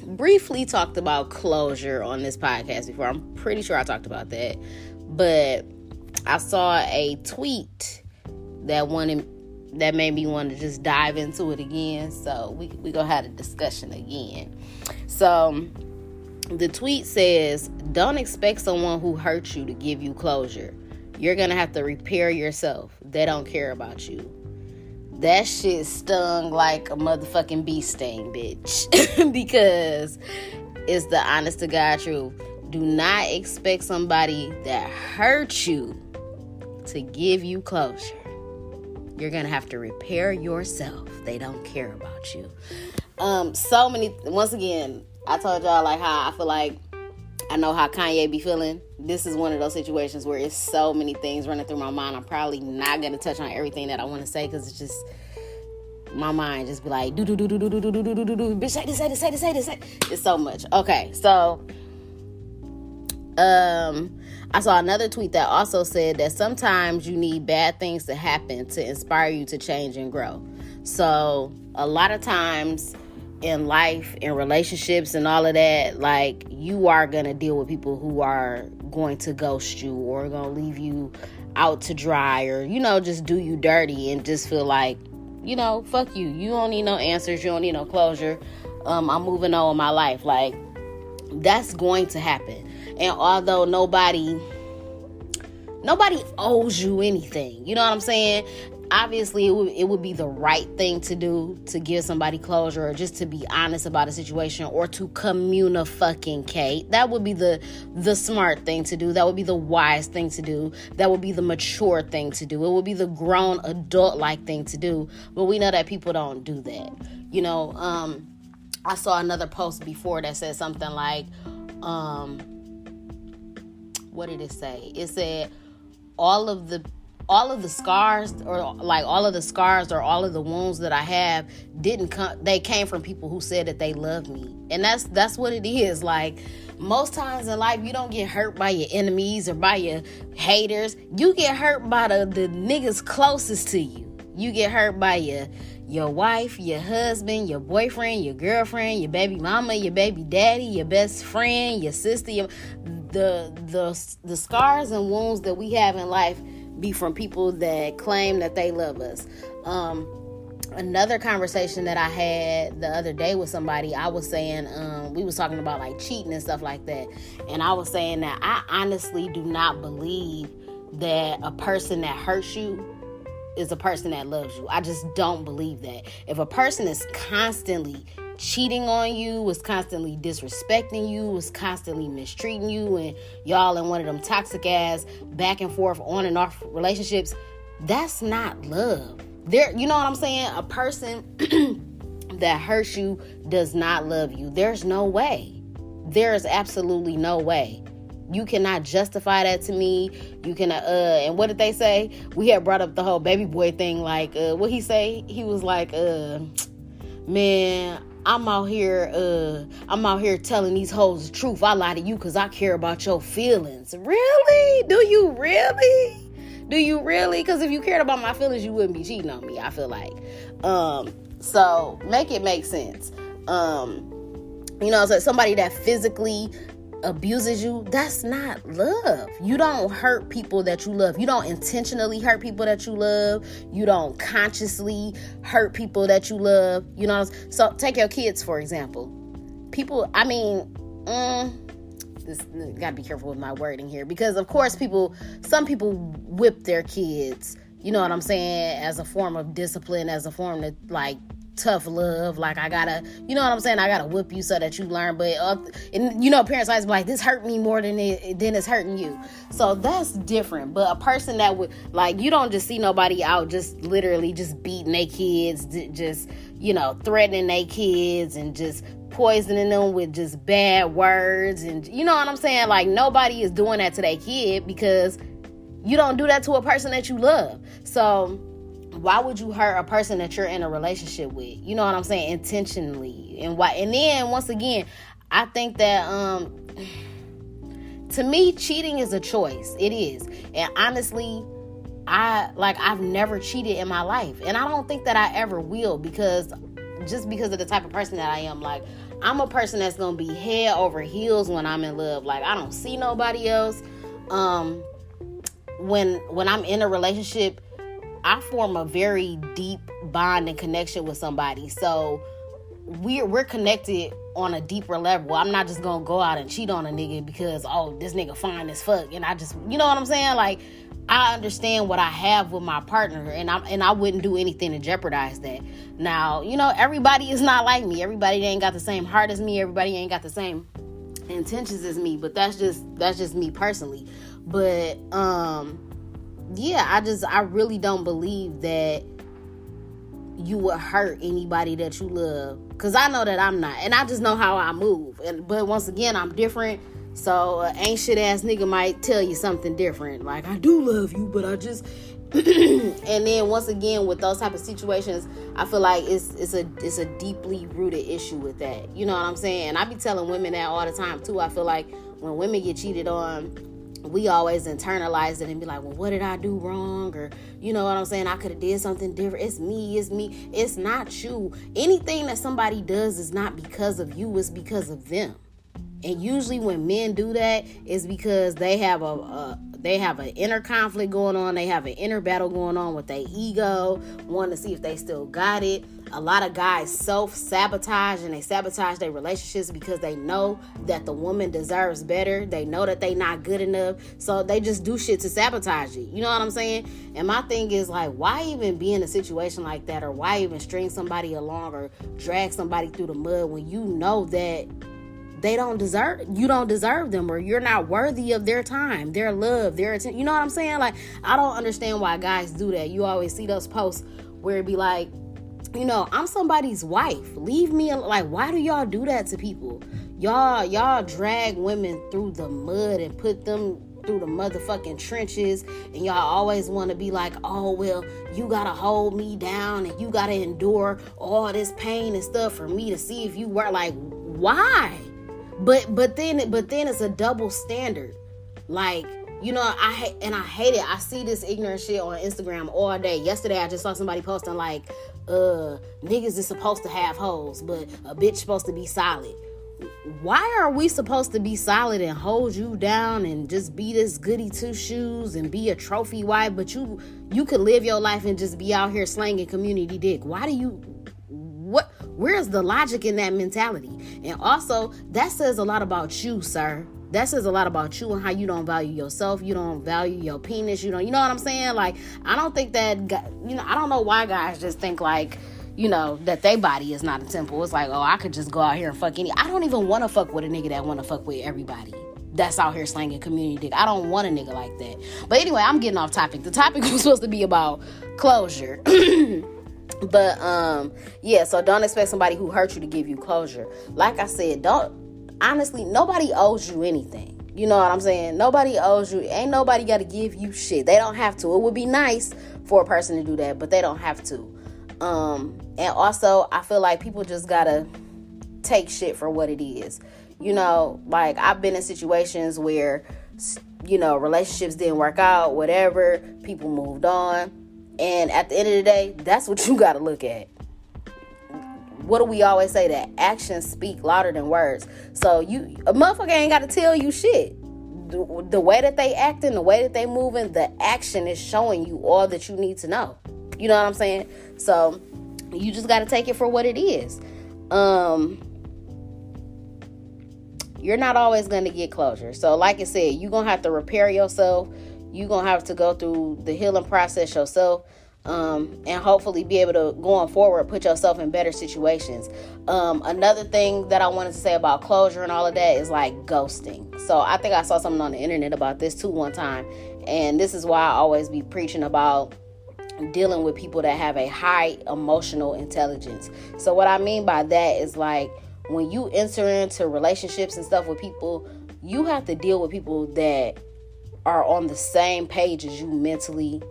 briefly talked about closure on this podcast before. I'm pretty sure I talked about that. But I saw a tweet that wanted that made me want to just dive into it again. So we we gonna have a discussion again. So the tweet says, "Don't expect someone who hurt you to give you closure. You're gonna have to repair yourself. They don't care about you." That shit stung like a motherfucking bee sting, bitch. because it's the honest to God truth. Do not expect somebody that hurt you to give you closure. You're gonna have to repair yourself. They don't care about you. Um, so many. Once again, I told y'all like how I feel like I know how Kanye be feeling. This is one of those situations where it's so many things running through my mind. I'm probably not gonna touch on everything that I want to say because it's just my mind just be like do do do do do do do do do do do bitch say this say this say this say this. It's so much. Okay, so um I saw another tweet that also said that sometimes you need bad things to happen to inspire you to change and grow. So, a lot of times in life, in relationships, and all of that, like you are gonna deal with people who are going to ghost you or gonna leave you out to dry or, you know, just do you dirty and just feel like, you know, fuck you. You don't need no answers, you don't need no closure. Um, I'm moving on with my life. Like, that's going to happen and although nobody nobody owes you anything, you know what I'm saying? Obviously, it would, it would be the right thing to do to give somebody closure or just to be honest about a situation or to communicate. That would be the the smart thing to do. That would be the wise thing to do. That would be the mature thing to do. It would be the grown adult like thing to do. But we know that people don't do that. You know, um, I saw another post before that said something like, um, what did it say? It said all of the all of the scars or like all of the scars or all of the wounds that I have didn't come they came from people who said that they love me. And that's that's what it is. Like most times in life you don't get hurt by your enemies or by your haters. You get hurt by the, the niggas closest to you. You get hurt by your your wife, your husband, your boyfriend, your girlfriend, your baby mama, your baby daddy, your best friend, your sister, your, the the the scars and wounds that we have in life be from people that claim that they love us. Um, another conversation that I had the other day with somebody, I was saying um, we was talking about like cheating and stuff like that, and I was saying that I honestly do not believe that a person that hurts you is a person that loves you. I just don't believe that. If a person is constantly cheating on you, was constantly disrespecting you, was constantly mistreating you, and y'all in one of them toxic ass back and forth on and off relationships, that's not love. There, you know what I'm saying? A person that hurts you does not love you. There's no way. There is absolutely no way. You cannot justify that to me. You can uh and what did they say? We had brought up the whole baby boy thing like uh what he say? He was like uh man, I'm out here, uh, I'm out here telling these hoes the truth. I lie to you because I care about your feelings. Really? Do you really? Do you really? Because if you cared about my feelings, you wouldn't be cheating on me. I feel like. Um, so make it make sense. Um, you know, so somebody that physically abuses you, that's not love. You don't hurt people that you love. You don't intentionally hurt people that you love. You don't consciously hurt people that you love. You know, so take your kids for example. People, I mean, mm, this gotta be careful with my wording here because of course people some people whip their kids you know what i'm saying as a form of discipline as a form of like tough love like i gotta you know what i'm saying i gotta whip you so that you learn but uh, and you know parents always be like this hurt me more than it than it's hurting you so that's different but a person that would like you don't just see nobody out just literally just beating their kids just you know threatening their kids and just poisoning them with just bad words and you know what I'm saying? Like nobody is doing that to their kid because you don't do that to a person that you love. So why would you hurt a person that you're in a relationship with? You know what I'm saying? Intentionally. And why and then once again, I think that um to me cheating is a choice. It is. And honestly, I like I've never cheated in my life. And I don't think that I ever will because just because of the type of person that I am. Like, I'm a person that's gonna be head over heels when I'm in love. Like, I don't see nobody else. Um, when when I'm in a relationship, I form a very deep bond and connection with somebody. So we're we're connected on a deeper level. I'm not just gonna go out and cheat on a nigga because oh this nigga fine as fuck and I just you know what I'm saying like I understand what I have with my partner and I and I wouldn't do anything to jeopardize that. Now, you know, everybody is not like me. Everybody ain't got the same heart as me. Everybody ain't got the same intentions as me, but that's just that's just me personally. But um yeah, I just I really don't believe that you would hurt anybody that you love cuz I know that I'm not. And I just know how I move. And but once again, I'm different so an ancient ass nigga might tell you something different. Like, I do love you, but I just and then once again with those type of situations, I feel like it's it's a it's a deeply rooted issue with that. You know what I'm saying? And I be telling women that all the time too. I feel like when women get cheated on, we always internalize it and be like, well, what did I do wrong? Or, you know what I'm saying? I could have did something different. It's me, it's me. It's not you. Anything that somebody does is not because of you, it's because of them. And usually when men do that is because they have a, a they have an inner conflict going on. They have an inner battle going on with their ego, wanting to see if they still got it. A lot of guys self sabotage and they sabotage their relationships because they know that the woman deserves better. They know that they not good enough. So they just do shit to sabotage it. You know what I'm saying? And my thing is like, why even be in a situation like that? Or why even string somebody along or drag somebody through the mud when you know that they don't deserve you don't deserve them or you're not worthy of their time their love their attention you know what i'm saying like i don't understand why guys do that you always see those posts where it be like you know i'm somebody's wife. Leave me like why do y'all do that to people? Y'all y'all drag women through the mud and put them through the motherfucking trenches and y'all always want to be like oh well you gotta hold me down and you gotta endure all this pain and stuff for me to see if you were like why? But but then but then it's a double standard. Like you know, I hate and I hate it. I see this ignorant shit on Instagram all day. Yesterday, I just saw somebody posting like, "Uh, niggas is supposed to have hoes, but a bitch supposed to be solid." Why are we supposed to be solid and hold you down and just be this goody two shoes and be a trophy wife? But you you could live your life and just be out here slanging community dick. Why do you what where's the logic in that mentality? And also, that says a lot about you, sir. That says a lot about you and how you don't value yourself. You don't value your penis. You don't, you know what I'm saying? Like, I don't think that, you know, I don't know why guys just think like, you know, that their body is not a temple. It's like, oh, I could just go out here and fuck any. I don't even want to fuck with a nigga that want to fuck with everybody that's out here slanging community dick. I don't want a nigga like that. But anyway, I'm getting off topic. The topic was supposed to be about closure. but um yeah so don't expect somebody who hurt you to give you closure like i said don't honestly nobody owes you anything. You know what i'm saying? Nobody owes you. Ain't nobody got to give you shit. They don't have to. It would be nice for a person to do that but they don't have to. Um and also i feel like people just gotta take shit for what it is. You know like i've been in situations where you know relationships didn't work out whatever. People moved on. And at the end of the day, that's what you got to look at. What do we always say? That actions speak louder than words. So you, a motherfucker ain't got to tell you shit. The, the way that they acting, the way that they moving, the action is showing you all that you need to know. You know what I'm saying? So you just got to take it for what it is. Um, you're not always going to get closure. So, like I said, you're going to have to repair yourself. You're going to have to go through the healing process yourself. Um, and hopefully be able to going forward put yourself in better situations. Um, another thing that I wanted to say about closure and all of that is like ghosting. So I think I saw something on the internet about this too one time, and this is why I always be preaching about dealing with people that have a high emotional intelligence. So what I mean by that is like when you enter into relationships and stuff with people, you have to deal with people that are on the same page as you mentally.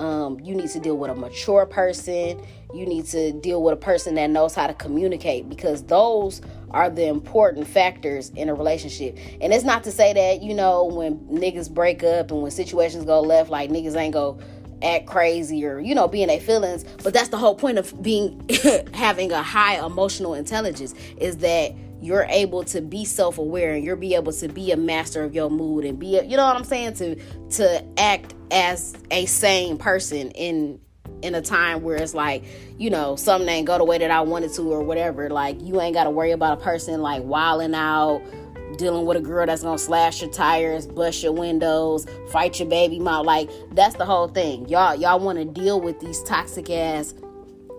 Um, you need to deal with a mature person. You need to deal with a person that knows how to communicate because those are the important factors in a relationship. And it's not to say that, you know, when niggas break up and when situations go left, like niggas ain't go act crazy or you know being their feelings but that's the whole point of being having a high emotional intelligence is that you're able to be self-aware and you're be able to be a master of your mood and be a, you know what I'm saying to to act as a sane person in in a time where it's like you know something ain't go the way that I wanted to or whatever like you ain't got to worry about a person like wilding out dealing with a girl that's gonna slash your tires, bust your windows, fight your baby mom. Like that's the whole thing. Y'all y'all want to deal with these toxic ass,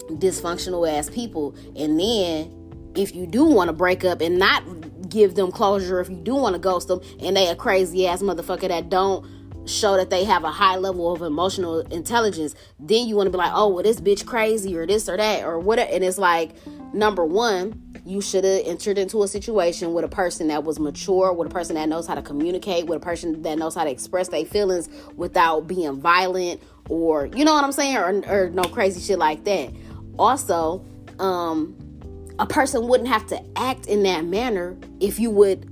dysfunctional ass people, and then if you do want to break up and not give them closure, if you do want to ghost them, and they a crazy ass motherfucker that don't show that they have a high level of emotional intelligence, then you want to be like, oh, well, this bitch crazy or this or that or whatever. And it's like, number one, you should have entered into a situation with a person that was mature, with a person that knows how to communicate, with a person that knows how to express their feelings without being violent or, you know what I'm saying, or, or no crazy shit like that. Also, um, a person wouldn't have to act in that manner if you would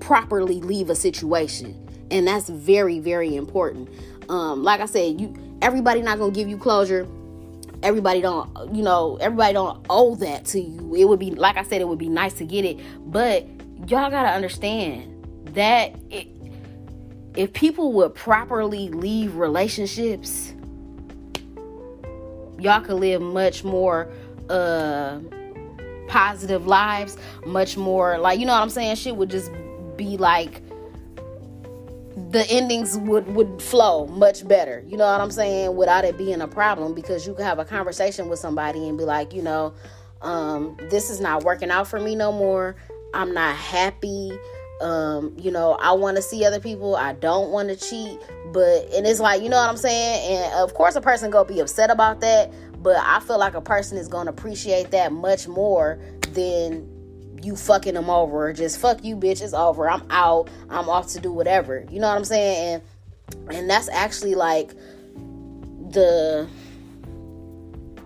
properly leave a situation and that's very very important. Um like i said you everybody not gonna give you closure. Everybody don't you know everybody don't owe that to you. It would be like i said it would be nice to get it but y'all gotta understand that it, if people would properly leave relationships y'all could live much more uh positive lives much more like you know what i'm saying? Shit would just be like the endings would would flow much better. You know what i'm saying? Without it being a problem because you could have a conversation with somebody and be like you know um, this is not working out for me no more. I'm not happy. Um, you know i want to see other people. I don't want to cheat. But and it's like you know what i'm saying? And of course a person gonna be upset about that but i feel like a person is gonna appreciate that much more than you fucking them over. Just fuck you bitch. It's over. I'm out. I'm off to do whatever. You know what i'm saying? And and that's actually like the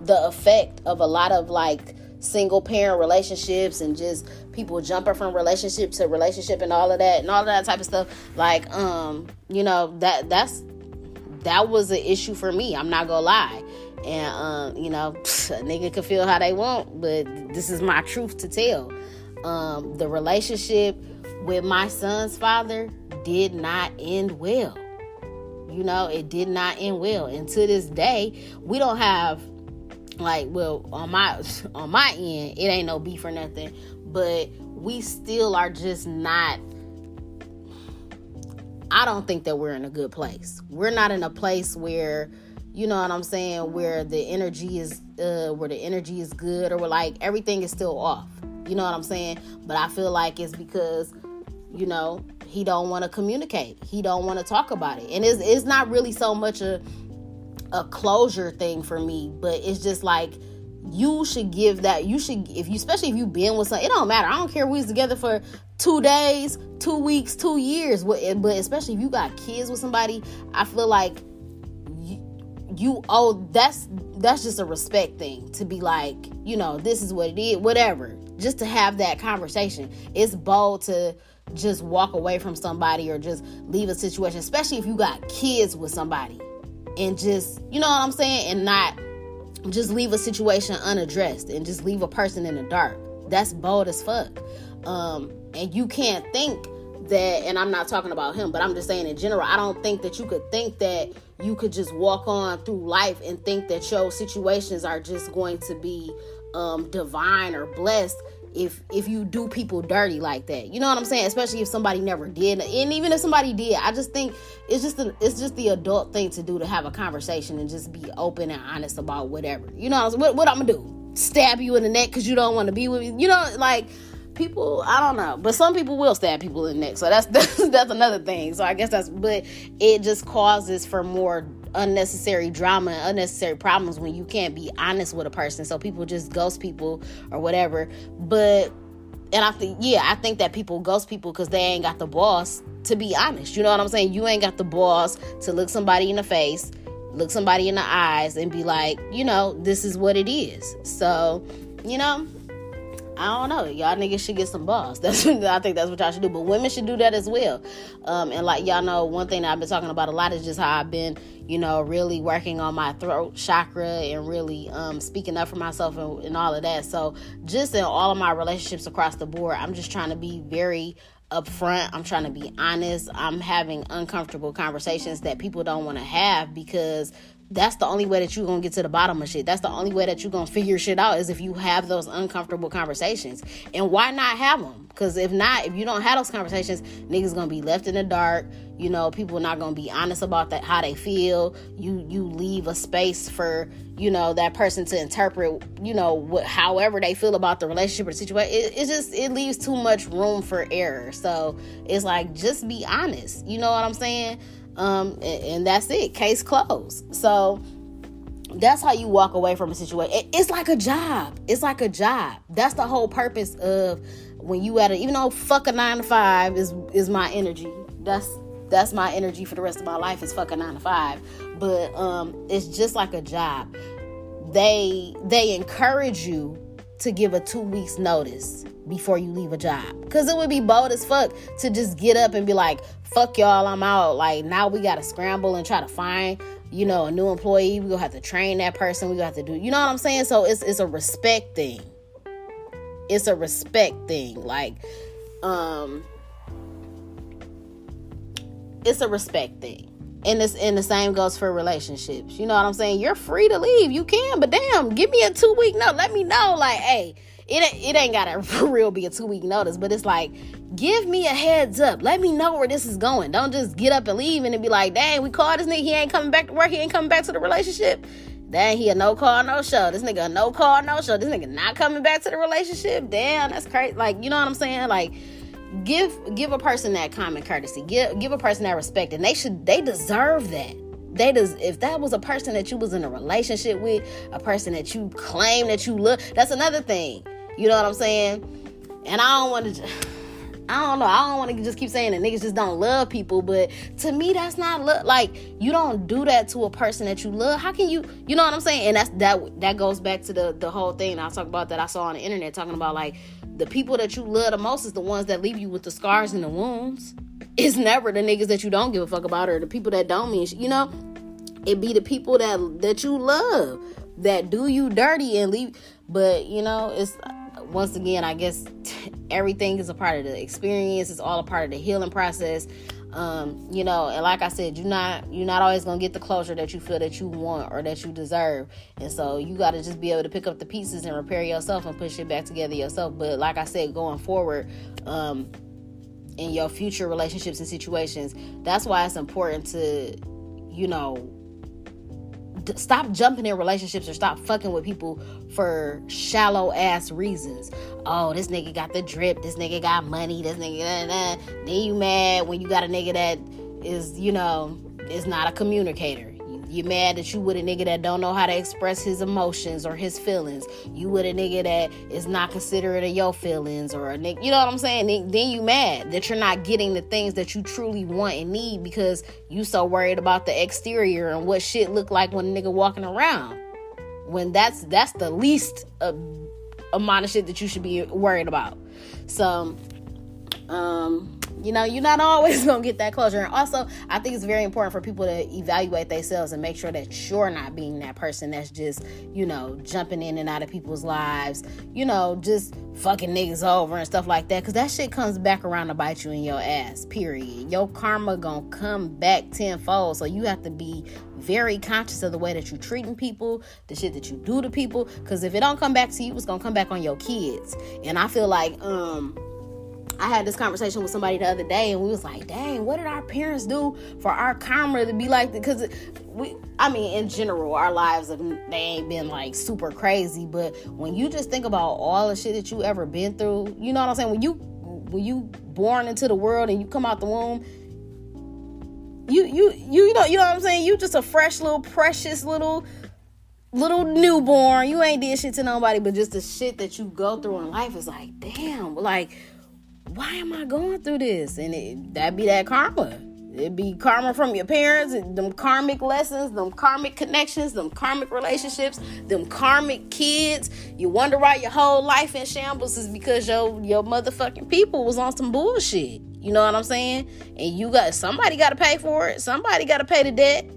the effect of a lot of like single parent relationships and just people jumping from relationship to relationship and all of that and all of that type of stuff. Like um you know that that's that was an issue for me. I'm not gonna lie. And um you know a nigga can feel how they want but this is my truth to tell um, the relationship with my son's father did not end well. You know, it did not end well. And to this day, we don't have like well on my on my end, it ain't no beef or nothing, but we still are just not I don't think that we're in a good place. We're not in a place where you know what I'm saying, where the energy is uh where the energy is good or where like everything is still off. You know what I'm saying? But I feel like it's because, you know, he don't want to communicate. He don't want to talk about it. And it's it's not really so much a a closure thing for me, but it's just like you should give that you should if you especially if you've been with someone it don't matter i don't care we was together for two days two weeks two years but especially if you got kids with somebody i feel like you, you owe that's that's just a respect thing to be like you know this is what it is whatever just to have that conversation. It's bold to just walk away from somebody or just leave a situation, especially if you got kids with somebody and just, you know what I'm saying? And not just leave a situation unaddressed and just leave a person in the dark. That's bold as fuck. Um, and you can't think that, and I'm not talking about him, but I'm just saying in general, I don't think that you could think that you could just walk on through life and think that your situations are just going to be um, divine or blessed if if you do people dirty like that. You know what I'm saying? Especially if somebody never did, and even if somebody did, I just think it's just it's just the adult thing to do to have a conversation and just be open and honest about whatever. You know what, what, what I'm gonna do? Stab you in the neck because you don't want to be with me? You know, like people i don't know but some people will stab people in the neck so that's, that's that's another thing so i guess that's but it just causes for more unnecessary drama unnecessary problems when you can't be honest with a person. So people just ghost people or whatever. But and i think yeah i think that people ghost people because they ain't got the boss to be honest. You know what i'm saying? You ain't got the boss to look somebody in the face look somebody in the eyes and be like you know this is what it is. So you know I don't know. Y'all niggas should get some balls. That's I think that's what y'all should do. But women should do that as well. Um, and like y'all know, one thing that I've been talking about a lot is just how I've been, you know, really working on my throat chakra and really um, speaking up for myself and, and all of that. So just in all of my relationships across the board, I'm just trying to be very upfront. I'm trying to be honest. I'm having uncomfortable conversations that people don't want to have because that's the only way that you're gonna get to the bottom of shit. That's the only way that you're gonna figure shit out is if you have those uncomfortable conversations. And why not have them? Because if not, if you don't have those conversations, niggas gonna be left in the dark. You know, people not gonna be honest about that how they feel. You you leave a space for you know that person to interpret. You know, what, however they feel about the relationship or the situation. It, it just it leaves too much room for error. So it's like just be honest. You know what I'm saying? Um, and, and that's it. Case closed. So that's how you walk away from a situation. It's like a job. It's like a job. That's the whole purpose of when you at a even though fuck a nine to five is is my energy. That's that's my energy for the rest of my life is fucking nine to five. But um it's just like a job. They they encourage you to give a two weeks notice before you leave a job. Cause it would be bold as fuck to just get up and be like, fuck y'all, I'm out. Like now we gotta scramble and try to find, you know, a new employee. We gonna have to train that person. We gonna have to do, you know what I'm saying? So it's it's a respect thing. It's a respect thing. Like, um, it's a respect thing. And this and the same goes for relationships. You know what I'm saying? You're free to leave. You can, but damn, give me a two week note. Let me know, like, hey, it it ain't gotta for real be a two week notice, but it's like give me a heads up. Let me know where this is going. Don't just get up and leave and be like, dang, we called this nigga. He ain't coming back to work. He ain't coming back to the relationship. Dang, he a no call, no show. This nigga a no call, no show. This nigga not coming back to the relationship. Damn, that's crazy. Like, you know what I'm saying? Like, give give a person that common courtesy. Give give a person that respect, and they should they deserve that. They does if that was a person that you was in a relationship with, a person that you claim that you look. That's another thing. You know what I'm saying? And I don't want to. I don't know. I don't want to just keep saying that niggas just don't love people, but to me, that's not love. Like you don't do that to a person that you love. How can you? You know what I'm saying? And that's that. That goes back to the the whole thing I talk about that I saw on the internet talking about like the people that you love the most is the ones that leave you with the scars and the wounds. It's never the niggas that you don't give a fuck about or the people that don't mean. You know, it be the people that that you love that do you dirty and leave. But you know, it's once again, I guess everything is a part of the experience. It's all a part of the healing process. Um, you know, and like I said, you're not you're not always gonna get the closure that you feel that you want or that you deserve. And so you gotta just be able to pick up the pieces and repair yourself and push it back together yourself. But like I said, going forward, um, in your future relationships and situations, that's why it's important to, you know, stop jumping in relationships or stop fucking with people for shallow ass reasons. Oh, this nigga got the drip. This nigga got money. This nigga, nah, nah. then you mad when you got a nigga that is, you know, is not a communicator. You mad that you with a nigga that don't know how to express his emotions or his feelings. You with a nigga that is not considerate of your feelings or a nigga, you know what I'm saying? Then you mad that you're not getting the things that you truly want and need because you so worried about the exterior and what shit look like when a nigga walking around. When that's that's the least amount of shit that you should be worried about. So, um, you know, you're not always gonna get that closure. And also, I think it's very important for people to evaluate themselves and make sure that you're not being that person that's just, you know, jumping in and out of people's lives, you know, just fucking niggas over and stuff like that. Cause that shit comes back around to bite you in your ass, period. Your karma gonna come back tenfold. So you have to be very conscious of the way that you're treating people, the shit that you do to people. Because if it don't come back to you, it's gonna come back on your kids. And I feel like um I had this conversation with somebody the other day, and we was like, "Dang, what did our parents do for our karma to be like?" Because we, I mean, in general, our lives have they ain't been like super crazy, but when you just think about all the shit that you ever been through, you know what I'm saying? When you when you born into the world and you come out the womb, you you you know you know what I'm saying? You just a fresh little precious little little newborn. You ain't did shit to nobody, but just the shit that you go through in life is like, damn, like why am I going through this? And it, that be that karma. It be karma from your parents, them karmic lessons, them karmic connections, them karmic relationships, them karmic kids. You wonder why your whole life in shambles is because your your motherfucking people was on some bullshit. You know what I'm saying? And you got somebody got to pay for it. Somebody got to pay the debt.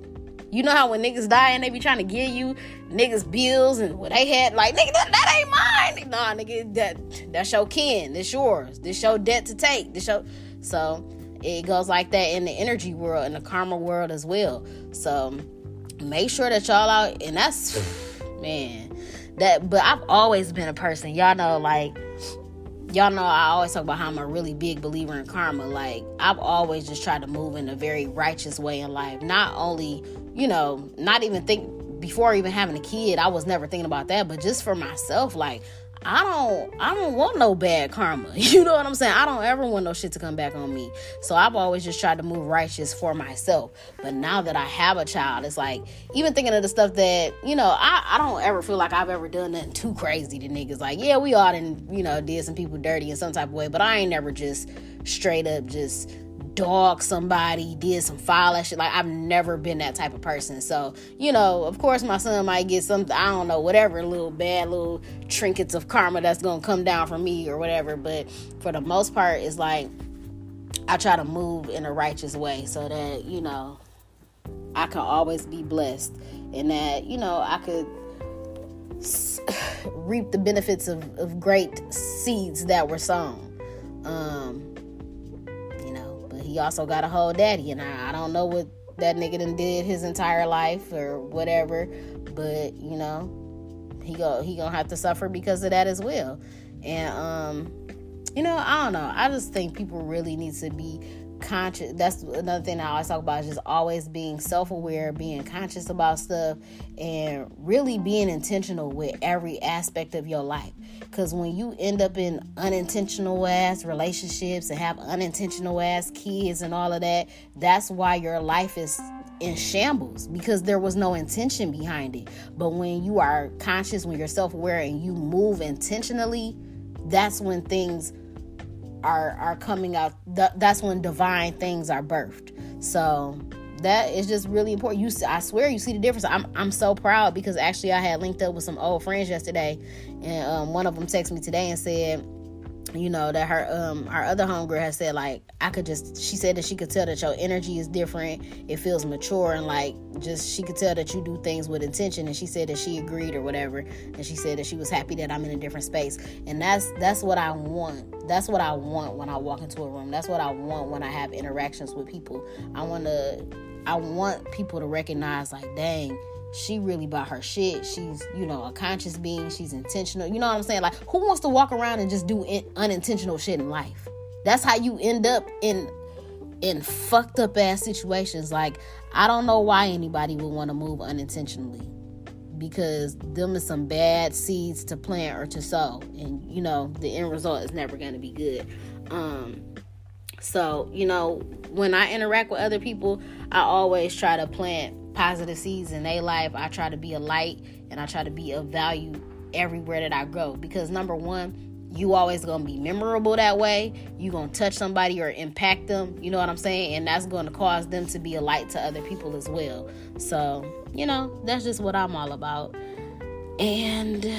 You know how when niggas die and they be trying to give you niggas bills and what they had, like nigga, that, that ain't mine. Nah, nigga, that that's your kin. This yours. This your debt to take. This your so it goes like that in the energy world and the karma world as well. So make sure that y'all out and that's man that but I've always been a person y'all know like y'all know I always talk about how I'm a really big believer in karma like I've always just tried to move in a very righteous way in life not only you know not even think before even having a kid I was never thinking about that but just for myself like I don't I don't want no bad karma. You know what I'm saying? I don't ever want no shit to come back on me. So I've always just tried to move righteous for myself. But now that I have a child, it's like even thinking of the stuff that, you know, I, I don't ever feel like I've ever done nothing too crazy to niggas. Like, yeah, we all done, you know, did some people dirty in some type of way, but I ain't never just straight up just dog somebody, did some foul shit. Like I've never been that type of person. So, you know, of course my son might get some I don't know, whatever little bad little trinkets of karma that's gonna come down from me or whatever. But for the most part, it's like I try to move in a righteous way so that, you know, I can always be blessed and that, you know, I could reap the benefits of, of great seeds that were sown. Um, he also got a whole daddy, and I, I don't know what that nigga done did his entire life or whatever, but you know, he go he gonna have to suffer because of that as well. And um, you know, I don't know. I just think people really need to be conscious that's another thing i always talk about is just always being self-aware being conscious about stuff and really being intentional with every aspect of your life. Because when you end up in unintentional ass relationships and have unintentional ass kids and all of that that's why your life is in shambles because there was no intention behind it. But when you are conscious when you're self-aware and you move intentionally that's when things are are coming out th- that's when divine things are birthed. So that is just really important. You see, i swear you see the difference. I'm, I'm so proud because actually i had linked up with some old friends yesterday and um, one of them texted me today and said you know that her um our other homegirl has said like I could just she said that she could tell that your energy is different. It feels mature and like just she could tell that you do things with intention. And she said that she agreed or whatever. And she said that she was happy that I'm in a different space. And that's that's what I want. That's what I want when I walk into a room. That's what I want when I have interactions with people. I want to I want people to recognize like dang she really bought her shit. She's, you know, a conscious being. She's intentional. You know what I'm saying? Like, who wants to walk around and just do in, unintentional shit in life? That's how you end up in in fucked up ass situations. Like, I don't know why anybody would want to move unintentionally because them is some bad seeds to plant or to sow, and you know the end result is never going to be good. Um, so you know when I interact with other people, I always try to plant positive seeds in their life. I try to be a light and I try to be of value everywhere that I go because number one, you always gonna be memorable that way. You gonna touch somebody or impact them. You know what I'm saying? And that's gonna cause them to be a light to other people as well. So you know that's just what I'm all about. And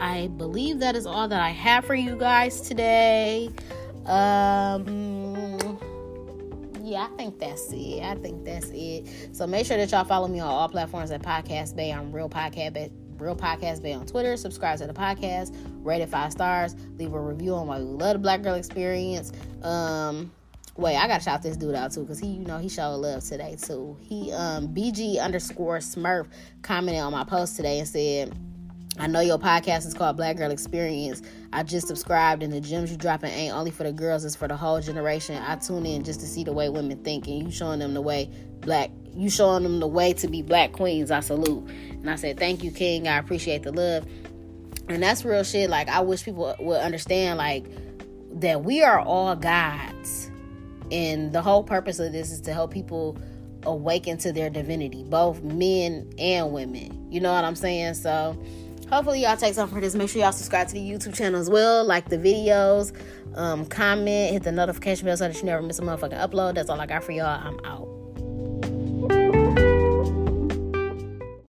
I believe that is all that I have for you guys today. Um yeah, I think that's it. I think that's it. So make sure that y'all follow me on all platforms at Podcast Bay. I'm Real Podcast Bay. Real Podcast Bay on Twitter. Subscribe to the podcast. Rate it five stars. Leave a review on why love the Black Girl Experience. Um, Wait, I gotta shout this dude out too, cause he, you know, he showed love today too. He, um, BG underscore Smurf commented on my post today and said, I know your podcast is called Black Girl Experience. I just subscribed, and the gems you dropping ain't only for the girls, it's for the whole generation. I tune in just to see the way women think, and you showing them the way black, you showing them the way to be black queens. I salute. And I said, thank you, King. I appreciate the love. And that's real shit. Like I wish people would understand, like that we are all gods, and the whole purpose of this is to help people awaken to their divinity, both men and women. You know what I'm saying? So hopefully y'all take something from this. Make sure y'all subscribe to the youtube channel as well. Like the videos um, comment hit the notification bell so that you never miss a motherfucking upload. That's all i got for y'all. I'm out